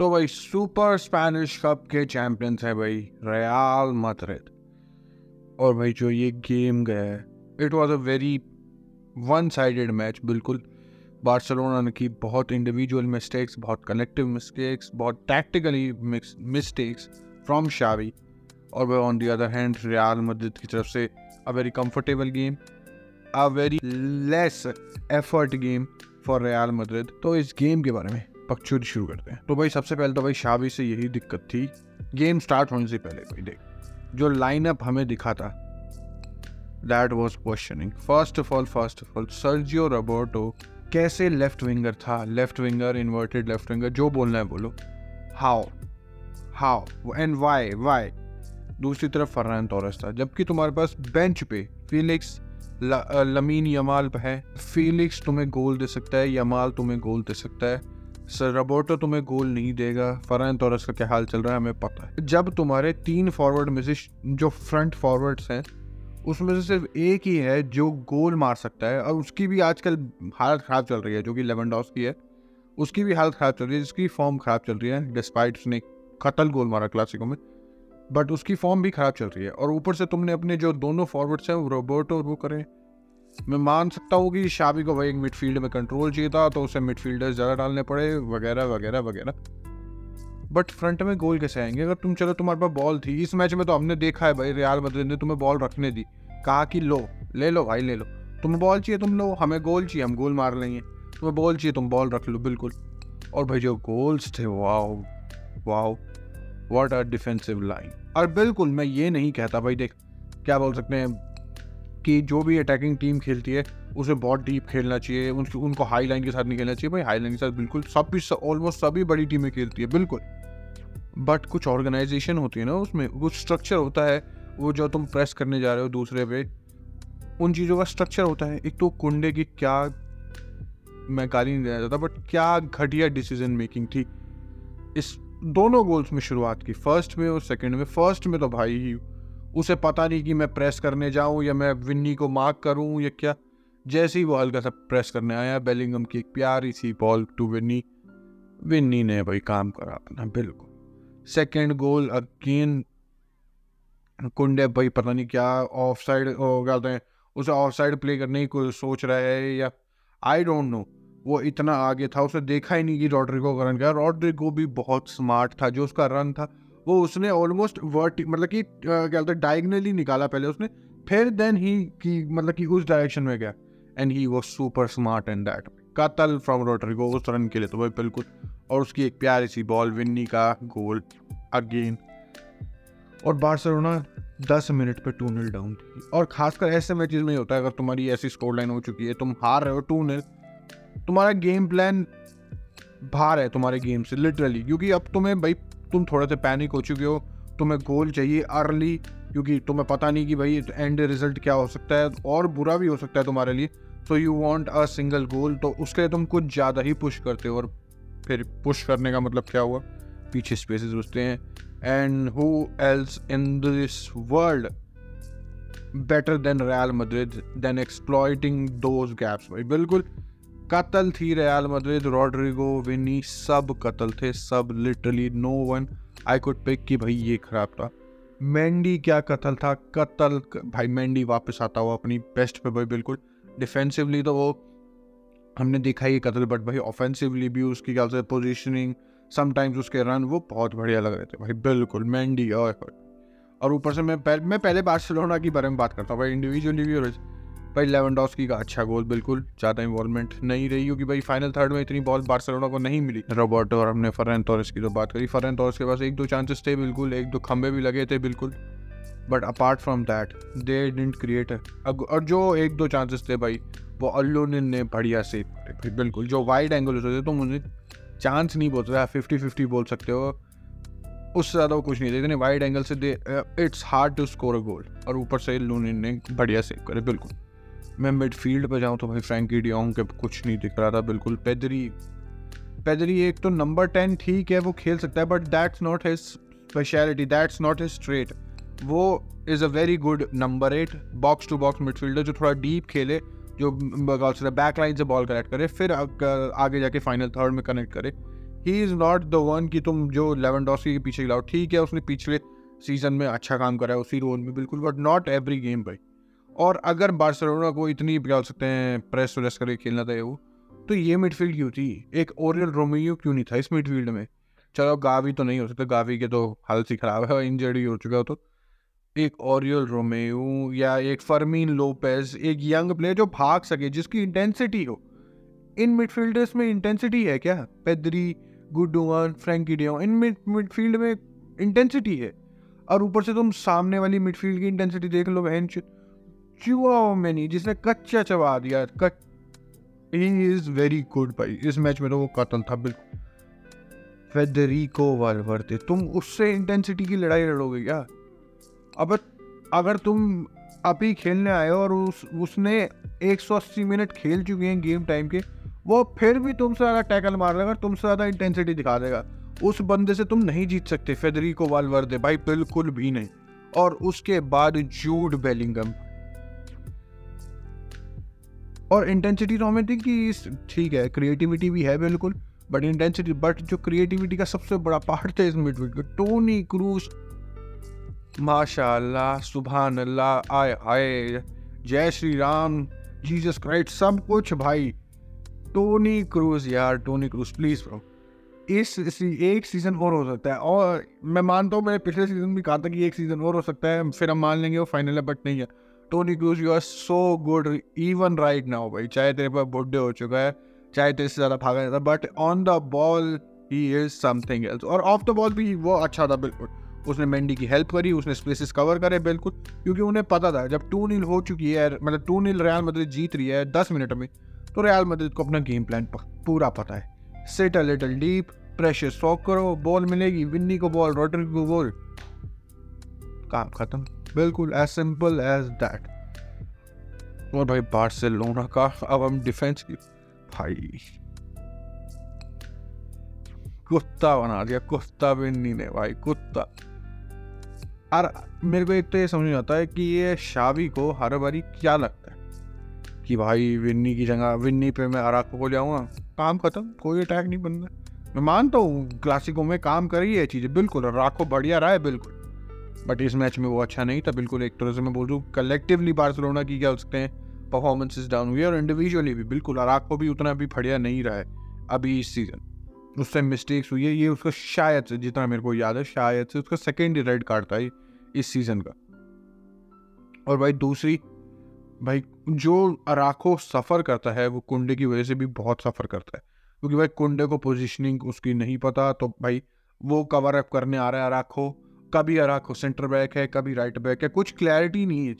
तो भाई super Spanish cup के चैंपियंस है भाई, रियाल मैड्रिड और भाई जो ये गेम है it was a very one sided match बिल्कुल। बार्सिलोना ने की बहुत इंडिविजुअल मिस्टेक्स बहुत कलेक्टिव मिस्टेक्स बहुत टैक्टिकली मिस्टेक्स फ्रॉम शावी और वह on the other hand Real Madrid की तरफ़ से a very comfortable game a very less effort game for Real Madrid तो इस गेम के बारे में पक्चूरी शुरू करते हैं। तो भाई, सबसे पहले तो भाई शावी से यही दिक्कत थी। गेम स्टार्ट होने से पहले, भाई, देख, जो लाइनअप हमें दिखा था that was questioning first of all first of all Sergio Roberto कैसे लेफ़्ट विंगर था? Left winger inverted left winger जो बोलना है बोलो। How how and why why दूसरी तरफ़ फरहान तोरस था। जबकि तुम्हारे पास बेंच पे फिलिक्स लमीन यमाल है। फिलिक्स तुम्हें गोल दे सकता है यमाल तुम्हें गोल दे सकता है। सर रोबोटो तुम्हें गोल नहीं देगा। फरहान तोरस का क्या हाल चल रहा है हमें पता है। जब तुम्हारे तीन फॉरवर्ड में से जो फ्रंट फॉरवर्ड्स हैं, उसमें से सिर्फ़ एक ही है जो गोल मार सकता है और उसकी भी आजकल हालत ख़राब चल रही है, जो कि लेवन डॉस की है। उसकी भी हालत ख़राब चल रही है, जिसकी फॉर्म ख़राब चल रही है डिस्पाइट उसने कतल गोल मारा क्लासिको में। बट उसकी फॉर्म भी ख़राब चल रही है और ऊपर से तुमने अपने जो दोनों फॉरवर्ड्स हैं, वो रोबोटो और वो करें। मैं मान सकता हूँ कि शाबी को भाई एक मिडफील्ड में कंट्रोल चाहिए था तो उसे मिडफील्डर ज़्यादा डालने पड़े, वगैरह वगैरह वगैरह। बट फ्रंट में गोल कैसे आएँगे? अगर तुम चलो, तुम्हारे पास बॉल थी, इस मैच में तो हमने देखा है भाई रियाल मदद ने तुम्हें बॉल रखने दी। कहा कि लो, ले लो भाई, ले लो। तुम्हें बॉल चाहिए, तुम लो। हमें गोल चाहिए, हम गोल मार लेंगे। तुम्हें बॉल चाहिए, तुम बॉल रख लो, बिल्कुल। और भाई जो गोल्स थे wow wow what are defensive line और बिल्कुल, मैं ये नहीं कहता, भाई देख, क्या बोल सकते हैं कि जो भी अटैकिंग टीम खेलती है, उसे बहुत डीप खेलना चाहिए, उनकी, उनको हाई लाइन के साथ नहीं खेलना चाहिए। भाई हाई लाइन के साथ बिल्कुल सब भी ऑलमोस्ट सभी बड़ी टीमें खेलती है, बिल्कुल। बट कुछ ऑर्गेनाइजेशन होती है ना उसमें कुछ स्ट्रक्चर होता है, वो जो तुम प्रेस करने जा रहे हो दूसरे पे, उन चीज़ों का स्ट्रक्चर होता है। एक तो कुंडे की क्या, मैं गाली नहीं देना चाहता बट क्या घटिया डिसीज़न मेकिंग थी। इस दोनों गोल्स में शुरुआत की फ़र्स्ट में और सेकंड में। फ़र्स्ट में तो भाई ही उसे पता नहीं कि मैं प्रेस करने जाऊँ या मैं विन्नी को मार्क करूँ या क्या। जैसे ही वो हल्का सा प्रेस करने आया, बेलिंगम की एक प्यारी सी बॉल टू विन्नी। विन्नी ने भाई काम करा अपना, बिल्कुल। Second goal again. कुंडे भाई पता नहीं क्या ऑफ़ साइड क्या हैं उसे ऑफ़ साइड प्ले करने की सोच रहा है या आई डोंट नो वो इतना आगे था, उसे देखा ही नहीं कि रॉड्रिगो का रन क्या रॉड्रिगो भी बहुत स्मार्ट था, जो उसका रन था वो उसने ऑलमोस्ट वर्ट मतलब कि क्या बोलते डायगनली निकाला पहले उसने, फिर देन ही कि मतलब कि उस डायरेक्शन में गया। And he was super smart and that कतल फ्रॉम रोटरी उस रन के लिए तो भाई बिल्कुल, और उसकी एक प्यारी सी बॉल विन्नी का गोल अगेन और बार्सिलोना दस मिनट पे टू नील डाउन थी। और खासकर ऐसे मैचेस में होता है, अगर तुम्हारी ऐसी स्कोर लाइन हो चुकी है, तुम हार रहे हो टू नील तुम्हारा गेम प्लान बाहर है तुम्हारे गेम से लिटरली क्योंकि अब तुम्हें भाई तुम थोड़े से पैनिक हो चुके हो, तुम्हें गोल चाहिए अर्ली, क्योंकि तुम्हें पता नहीं कि भाई एंड रिज़ल्ट क्या हो सकता है और बुरा भी हो सकता है तुम्हारे लिए। So you want a single goal तो उसके लिए तुम कुछ ज़्यादा ही पुश करते हो और फिर पुश करने का मतलब क्या हुआ? पीछे स्पेसेस घुसते हैं। And who else in this world better than Real Madrid then exploiting those gaps भाई बिल्कुल कत्ल थी रयाल मद्रिद, रॉड्रिगो, विनी, सब कत्ल थे, सब literally no one I could pick कि भाई ये खराब था। मैंडी क्या कत्ल था? कत्ल, भाई मैंडी वापस आता हुआ अपनी बेस्ट पे भाई बिल्कुल। डिफेंसिवली तो वो, हमने देखा ही कत्ल बट भाई ऑफेंसिवली भी उसकी क्या से पोजिशनिंग समटाइम्स उसके रन वो बहुत बढ़िया लग रहे थे भाई, बिल्कुल, मैंडी और ऊपर से मैं पहले मैं पहले बार्सिलोना की बारे में बात करता हूँ, भाई इंडिविजुअली भी भाई लेवनडॉस्की का अच्छा गोल बिल्कुल, ज़्यादा इन्वॉल्वमेंट नहीं रही, क्योंकि भाई फाइनल थर्ड में इतनी बॉल बार्सिलोना को नहीं मिली। रोबोटो और हमने फरन तोरस की तो बात करी। फरन तोरस के पास एक दो चांसेस थे, बिल्कुल एक दो खंबे भी लगे थे, बिल्कुल। But apart from that they didn't create और जो एक दो चांसेस थे भाई, वो अल्लोनिन ने बढ़िया करे बिल्कुल। जो वाइड एंगल होते थे तो मुझे चांस नहीं बोल आप फिफ्टी फिफ्टी बोल सकते हो। उससे ज़्यादा वो कुछ नहीं थे। इतने वाइड एंगल से they it's hard to score a goal और ऊपर से लूनिन ने बढ़िया सेव करे, बिल्कुल। मैं मिडफील्ड पर जाऊँ तो भाई फ्रैंकी डियोंग के कुछ नहीं दिख रहा था, बिल्कुल पैदरी। पैदरी एक तो नंबर टेन ठीक है, वो खेल सकता है but that's not his speciality that's not his strength वो is a very good number eight box to box midfielder जो थोड़ा डीप खेले, जो बैक लाइन से बॉल कनेक्ट करे, फिर आगे जाके फाइनल थर्ड में कनेक्ट करे। He is not the one कि तुम जो लेवन के पीछे खिलाओ, ठीक है, उसने पिछले सीज़न में अच्छा काम करा है, उसी रोल में, बिल्कुल बट नॉट एवरी गेम भाई। और अगर बार्सिलोना को इतनी क्या सकते हैं, प्रेस व्रेस करके खेलना था वो तो ये मिडफील्ड क्यों थी? एक ओरियल रोमियो क्यों नहीं था इस मिडफील्ड में? चलो, गावी तो नहीं हो सकता, गावी के तो हालत ही खराब है इंजर्ड ही हो चुका तो। एक ओरियल रोमेयो या एक फर्मीन लोपेज, एक यंग प्लेयर जो भाग सके, जिसकी इंटेंसिटी हो। इन मिडफील्डर्स में इंटेंसिटी है क्या? Pedri Gundogan Frenkie in midfield में इंटेंसिटी है। और ऊपर से तुम सामने वाली मिडफील्ड की इंटेंसिटी देख लो बहन चुआ मैनी, जिसने कच्चा चबा दिया कच ही इज़ वेरी गुड भाई। इस मैच में तो वो कतल था, बिल्कुल। फेदरिको वालवर्दे तुम उससे इंटेंसिटी की लड़ाई लड़ोगे क्या? अब अगर तुम अभी खेलने आए और उस, उसने 180 मिनट खेल चुके हैं गेम टाइम के, वो फिर भी तुमसे ज़्यादा टैकल मार लेगा तुमसे ज़्यादा इंटेंसिटी दिखा देगा। उस बंदे से तुम नहीं जीत सकते फेदरी को फेदरिको वालवर्दे भाई, बिल्कुल भी नहीं। और उसके बाद जूड बेलिंगम और इंटेंसिटी तो हमें कि ठीक है क्रिएटिविटी भी है बिल्कुल बट इंटेंसिटी बट जो क्रिएटिविटी का सबसे बड़ा पार्ट था इस मिडफील्ड का टोनी क्रूज माशाल्लाह सुबहान अल्लाह आय आय जय श्री राम। जीसस क्राइस्ट सब कुछ भाई। टोनी क्रूज यार टोनी क्रूज प्लीज़ ब्रो इस एक सीज़न और हो सकता है, और मैं मानता हूँ, मैंने पिछले सीज़न भी कहा था कि एक सीज़न और हो सकता है, फिर हम मान लेंगे वो फाइनल है बट नहीं है। Toni Kroos you are so good even right now भाई। चाहे तेरे पास बुढ़े हो चुका है, चाहे तेरे से ज़्यादा भागा जाता but on the ball he is something else और ऑफ़ द बॉल भी वो अच्छा था, बिल्कुल। उसने मेंडी की हेल्प करी, उसने स्पेसिस कवर करे, बिल्कुल। क्योंकि उन्हें पता था, जब टू नील हो चुकी है मतलब टू नील रयाल मदद जीत रही है दस मिनट में तो रयाल मदद को अपना गेम प्लान पूरा पता है। Set a little deep pressure soak करो बॉल मिलेगी। विन्नी को बॉल रोटर को बॉल काम खत्म। बिल्कुल एज सिंपल एज दैट और भाई बार्सिलोना का, अब हम डिफेंस की भाई। कुत्ता बना दिया, कुत्ता विन्नी ने भाई, कुत्ता। और मेरे को एक तो ये समझ नहीं आता है कि ये शावी को हर बारी क्या लगता है? कि भाई विन्नी की जगह, विन्नी पे मैं अराको को जाऊँगा। काम खत्म, कोई अटैक नहीं बनना। मैं मानता हूँ क्लासिकों में काम करी है चीज़ें, बिल्कुल अराको बढ़िया रहा है, बिल्कुल। बट इस मैच में वो अच्छा नहीं था, बिल्कुल एक तरह से मैं बोल दूँ कलेक्टिवली बार्सिलोना की क्या सकते हैं परफॉर्मेंसेज डाउन हुई और इंडिविजुअली भी, बिल्कुल अराको भी उतना भी बढ़िया नहीं रहा है अभी इस सीज़न उससे मिस्टेक्स हुई है, ये उसका शायद से, जितना मेरे को याद है, शायद से उसका सेकेंड रेड कार्ड था इस सीज़न का। और भाई दूसरी, भाई जो अराको सफ़र करता है, वो कुंडे की वजह से भी बहुत सफ़र करता है। क्योंकि भाई कुंडे को पोजीशनिंग उसकी नहीं पता तो भाई वो कवर अप करने आ रहा है अराको कभी अराको सेंटर बैक है, कभी राइट बैक है, कुछ क्लैरिटी नहीं है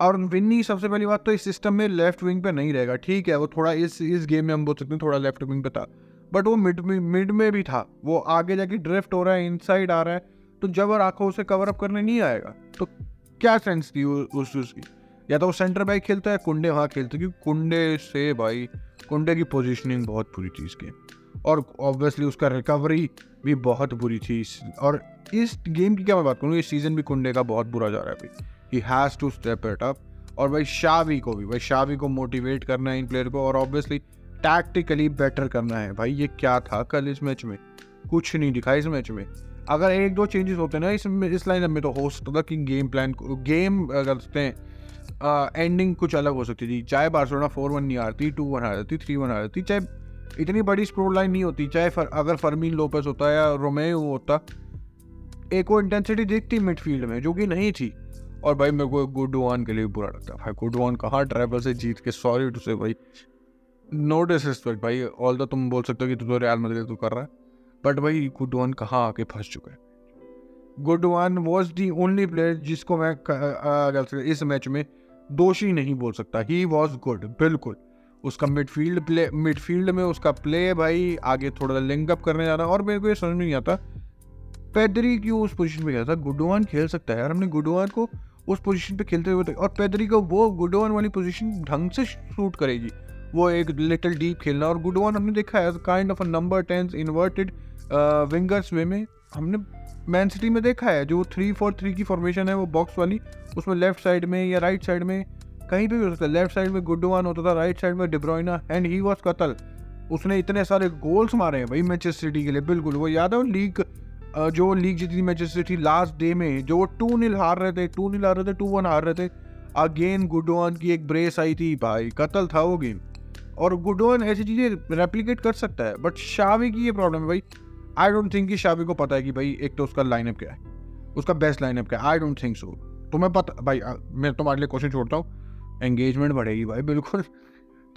और विन्नी सबसे पहली बात तो इस सिस्टम में लेफ़्ट विंग पे नहीं रहेगा, ठीक है, वो थोड़ा इस इस गेम में हम बोल सकते हैं थोड़ा लेफ़्ट विंग पे था बट वो मिड मिड में भी था, वो आगे जाके ड्रिफ्ट हो रहा है इनसाइड आ रहा है तो जब आँखों उसे कवर अप करने नहीं आएगा तो क्या सेंस थी उस उसकी या तो वो सेंटर बैक खेलता है कुंडे वहाँ खेलते क्योंकि कुंडे से भाई, कुंडे की पोजिशनिंग बहुत बुरी थी इसकी और ऑब्वियसली उसका रिकवरी भी बहुत बुरी थी। और इस गेम की क्या मैं बात करूँ, इस सीज़न भी कुंडे का बहुत बुरा जा रहा है भाई he has to step it up और भाई शावी को भी, भाई शावी को मोटिवेट करना है इन प्लेयर को और ऑब्वियसली टैक्टिकली बेटर करना है। भाई ये क्या था कल इस मैच में? कुछ नहीं दिखा इस मैच में। अगर एक दो चेंजेस होते ना, इस इस लाइन में तो हो सकता था कि गेम प्लान गेम अगर सकते हैं एंडिंग कुछ अलग हो सकती थी। चाहे बार्सोना फोर वन नहीं आती टू वन आ जाती थ्री वन आ जाती, चाहे इतनी बड़ी स्प्रोर लाइन नहीं होती चाहे फर, अगर फर्मीन लोपेस होता या रोमे होता एक वो इंटेंसिटी दिखती मिडफील्ड में जो कि नहीं थी। और भाई मेरे को गुडवान के लिए बुरा लगता भाई गुडवान कहाँ ट्रैवल से जीत के सॉरी टू से भाई। नो डिसरिस्पेक्ट भाई ऑल तो तुम बोल सकते हो कि तू तो रियाल मदद तू कर रहा है। बट भाई गुडवान कहाँ आके फंस चुका है? Gundogan was the only player जिसको मैं इस मैच में दोषी नहीं बोल सकता। ही वॉज़ गुड बिल्कुल। उसका मिडफील्ड प्ले मिडफील्ड में उसका प्ले भाई आगे थोड़ा लिंकअप करने जा रहा और मेरे को ये समझ नहीं आता पैदरी क्यों उस पोजीशन पे गया था? गुडवान खेल सकता है यार, हमने गुडवान को उस पोजीशन पे खेलते हुए और पैदरी को वो गुडवान वाली पोजीशन ढंग से शूट करेगी। वो एक लिटिल डीप खेलना, और गुडवान हमने देखा है kind of a number ten inverted wingers way में। हमने मैन सिटी में देखा है, जो थ्री फोर थ्री की फॉर्मेशन है, वो बॉक्स वाली, उसमें लेफ़्ट साइड में या राइट साइड में कहीं भी हो सकता है लेफ़्ट साइड में गुडवान होता था राइट साइड में डिब्रोइना एंड ही वॉज़ कतल। उसने इतने सारे गोल्स मारे हैं भाई मैनचेस्टर सिटी के लिए, बिल्कुल। वो याद है लीग जो लीग जीती थी मैनचेस्टर सिटी लास्ट डे में, जो वो टू नील हार रहे थे टू नील हार रहे थे टू वन हार रहे थे अगेन गुडोन की एक ब्रेस आई थी, भाई कतल था वो गेम और गुडोन ऐसी चीज़ें रेप्लीकेट कर सकता है बट शावी की ये प्रॉब्लम है भाई। आई डोंट थिंक कि शावी को पता है कि भाई एक तो उसका लाइनअप क्या है, उसका बेस्ट लाइनअप क्या है। आई डोंट थिंक सो तुम्हें पता, भाई मैं तुम्हारे लिए क्वेश्चन छोड़ता हूँ। एंगेजमेंट बढ़ेगी भाई, बिल्कुल।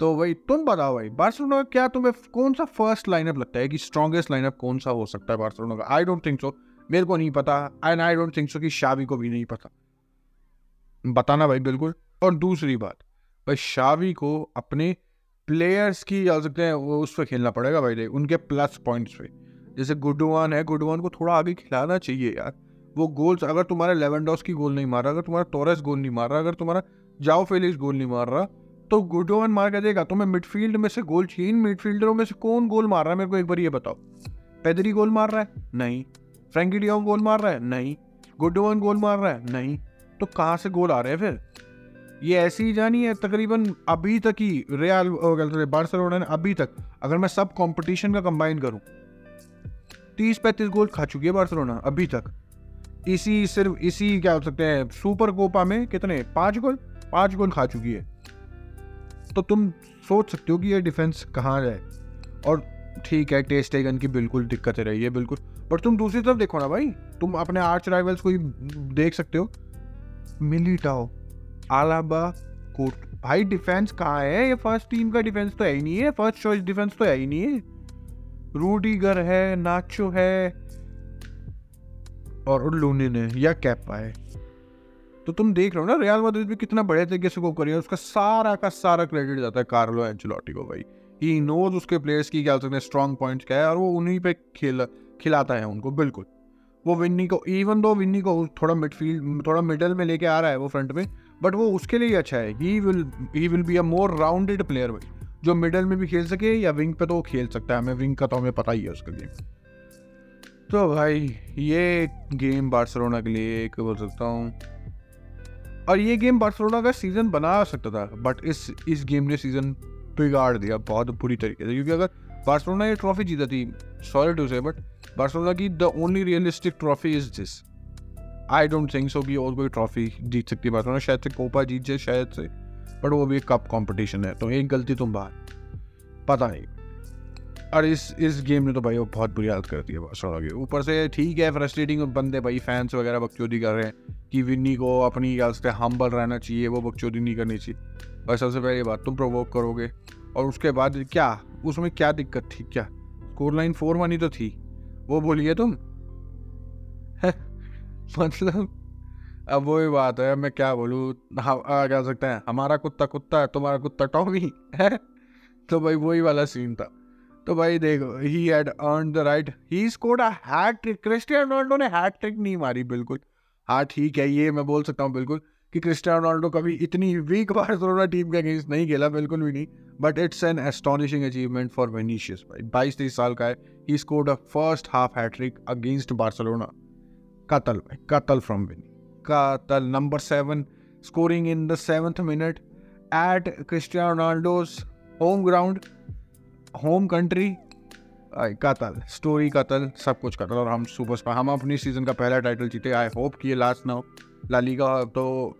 तो भाई तुम बताओ भाई, बार्सिलोना क्या तुम्हें कौन सा फ़र्स्ट लाइनअप लगता है कि स्ट्रॉन्गेस्ट लाइनअप कौन सा हो सकता है बार्सिलोना का? आई डोंट थिंक सो मेरे को नहीं पता and I don't think so कि शावी को भी नहीं पता। बताना भाई, बिल्कुल। और दूसरी बात, भाई, शावी को अपने प्लेयर्स की जा सकते हैं, वो उस पर खेलना पड़ेगा भाई देख उनके प्लस पॉइंट्स पे। जैसे गुडवान है गुडवान को थोड़ा आगे खिलाना चाहिए यार। वो गोल्स अगर तुम्हारा लेवेंडॉस की गोल नहीं मार, अगर तुम्हारा टोरस गोल नहीं मार, अगर तुम्हारा जाओ फेलिक्स गोल नहीं मार रहा। तो गुडोवन मार के देगा, तुम्हें मिडफील्ड में से गोल चाहिए मिडफील्डरों में से कौन गोल मार रहा है? मेरे को एक बार ये बताओ। पेदरी गोल मार रहा है? नहीं। फ्रेंकी डियोंग गोल मार रहा है? नहीं। गुडवान गोल मार रहा है? नहीं। तो कहाँ से गोल आ रहे हैं फिर? ये ऐसी ही जानी है, तकरीबन अभी तक ही रियाल बार्सिलोना ने अभी तक, अगर मैं सब कंपटीशन का कंबाइन करूँ तीस पैंतीस गोल खा चुकी है बार्सिलोना, अभी तक। इसी सिर्फ़, इसी, क्या हो सकते हैं सुपर कोपा में कितने, पाँच गोल? पाँच गोल खा चुकी है। तो तुम सोच सकते हो कि ये डिफेंस कहाँ जाए और ठीक है टेस्ट टेगन की बिल्कुल दिक्कत रही है, बिल्कुल। पर तुम दूसरी तरफ़ देखो ना भाई, तुम अपने आर्च राइवल्स को ही देख सकते हो। मिलीटाओ, आलाबा कोट भाई डिफेंस कहाँ है? ये फ़र्स्ट टीम का डिफेंस तो है ही नहीं है फ़र्स्ट चॉइस डिफेंस तो है ही नहीं है। रूडीगर है नाचो है, और लूनिन है, या कैपा है। तो तुम देख रहे हो ना, रियल मद्रिद भी कितना बड़े तरीके से को करिए उसका सारा का सारा क्रेडिट जाता है कार्लो एंचलॉटी को भाई। ही नोज़ उसके प्लेयर्स की, क्या सकते हैं स्ट्रॉन्ग पॉइंट्स क्या है और वो उन्हीं पे खेल, खिलाता है उनको, बिल्कुल। वो विन्नी को इवन दो विन्नी को थोड़ा मिडफील्ड थोड़ा मिडल में लेके आ रहा है वो फ्रंट में बट वो उसके लिए अच्छा है। He will he will be a more rounded player भाई, जो मिडल में भी खेल सके या विंग पे तो वो खेल सकता है। हमें विंग का तो हमें पता ही है उसका गेम तो भाई, ये गेम बार्सिलोना के लिए एक, बोल सकता हूँ और ये गेम बार्सिलोना का सीज़न बना सकता था बट इस इस गेम ने सीज़न बिगाड़ दिया बहुत बुरी तरीके से, क्योंकि अगर बार्सिलोना ये ट्रॉफी जीता थी सॉरी टू से बट बार्सिलोना की the only realistic trophy is this I don't think so कि और कोई ट्रॉफी जीत सकती है बार्सिलोना शायद से कोपा जीत जाए, शायद से बट वो भी एक कप कॉम्पिटिशन है तो एक गलती तुम बाहर पता नहीं। और इस इस गेम ने तो भाई वो बहुत बुरी हालत कर दी है ऊपर से ठीक है फ्रस्ट्रेटिंग बंदे भाई फैंस वगैरह बकचोदी कर रहे हैं कि विन्नी को अपनी गर्ल्स पे हम्बल रहना चाहिए, वो बकचोदी नहीं करनी चाहिए। और सबसे पहले बात, तुम प्रोवोक करोगे और उसके बाद क्या? उसमें क्या दिक्कत थी? क्या? स्कोर लाइन फोर वन तो थी। वो बोलिए तुम? मतलब अब वही बात है, मैं क्या बोलूँ? हाँ कह सकते हैं? हमारा कुत्ता कुत्ता है, तुम्हारा कुत्ता टॉमी है। तो भाई वही वाला सीन था। तो भाई देखो he had earned the right he scored a hat trick Cristiano Ronaldo ने हैट ट्रिक नहीं मारी, बिल्कुल। हाँ ठीक है ये, मैं बोल सकता हूँ बिल्कुल, कि क्रिस्टियानो रोनाल्डो कभी इतनी वीक बार्सिलोना टीम के अगेंस्ट नहीं खेला, बिल्कुल भी नहीं। But it's an astonishing achievement for Vinicius भाई। बाईस तेईस साल का है। He scored a first half hat trick against Barcelona कतल, भाई, कतल फ्रॉम विनी कतल। Number seven scoring in the seventh minute at Cristiano Ronaldo's home ground home country कतल स्टोरी कतल, सब कुछ कतल। और हम सुपर स्टार हम अपनी सीज़न का पहला टाइटल जीते आई होप कि ये लास्ट ना हो। लालीगा तो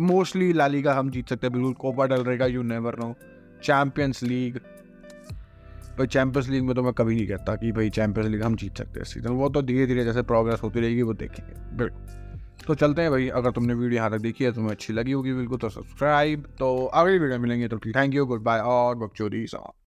मोस्टली लालीगा हम जीत सकते हैं, बिल्कुल कोपा डल रहेगा you never know Champions League भाई चैम्पियंस लीग में तो मैं कभी नहीं कहता कि भाई चैम्पियंस लीग हम जीत सकते हैं सीज़न वो तो धीरे धीरे जैसे प्रोग्रेस होती रहेगी, वो देखेंगे। बिल्कुल। तो चलते हैं भाई, अगर तुमने वीडियो यहाँ तक देखी है, तुम्हें अच्छी लगी होगी बिल्कुल तो सब्सक्राइब तो अगली वीडियो मिलेंगे तो थैंक यू गुड बाय और बकचोदी सा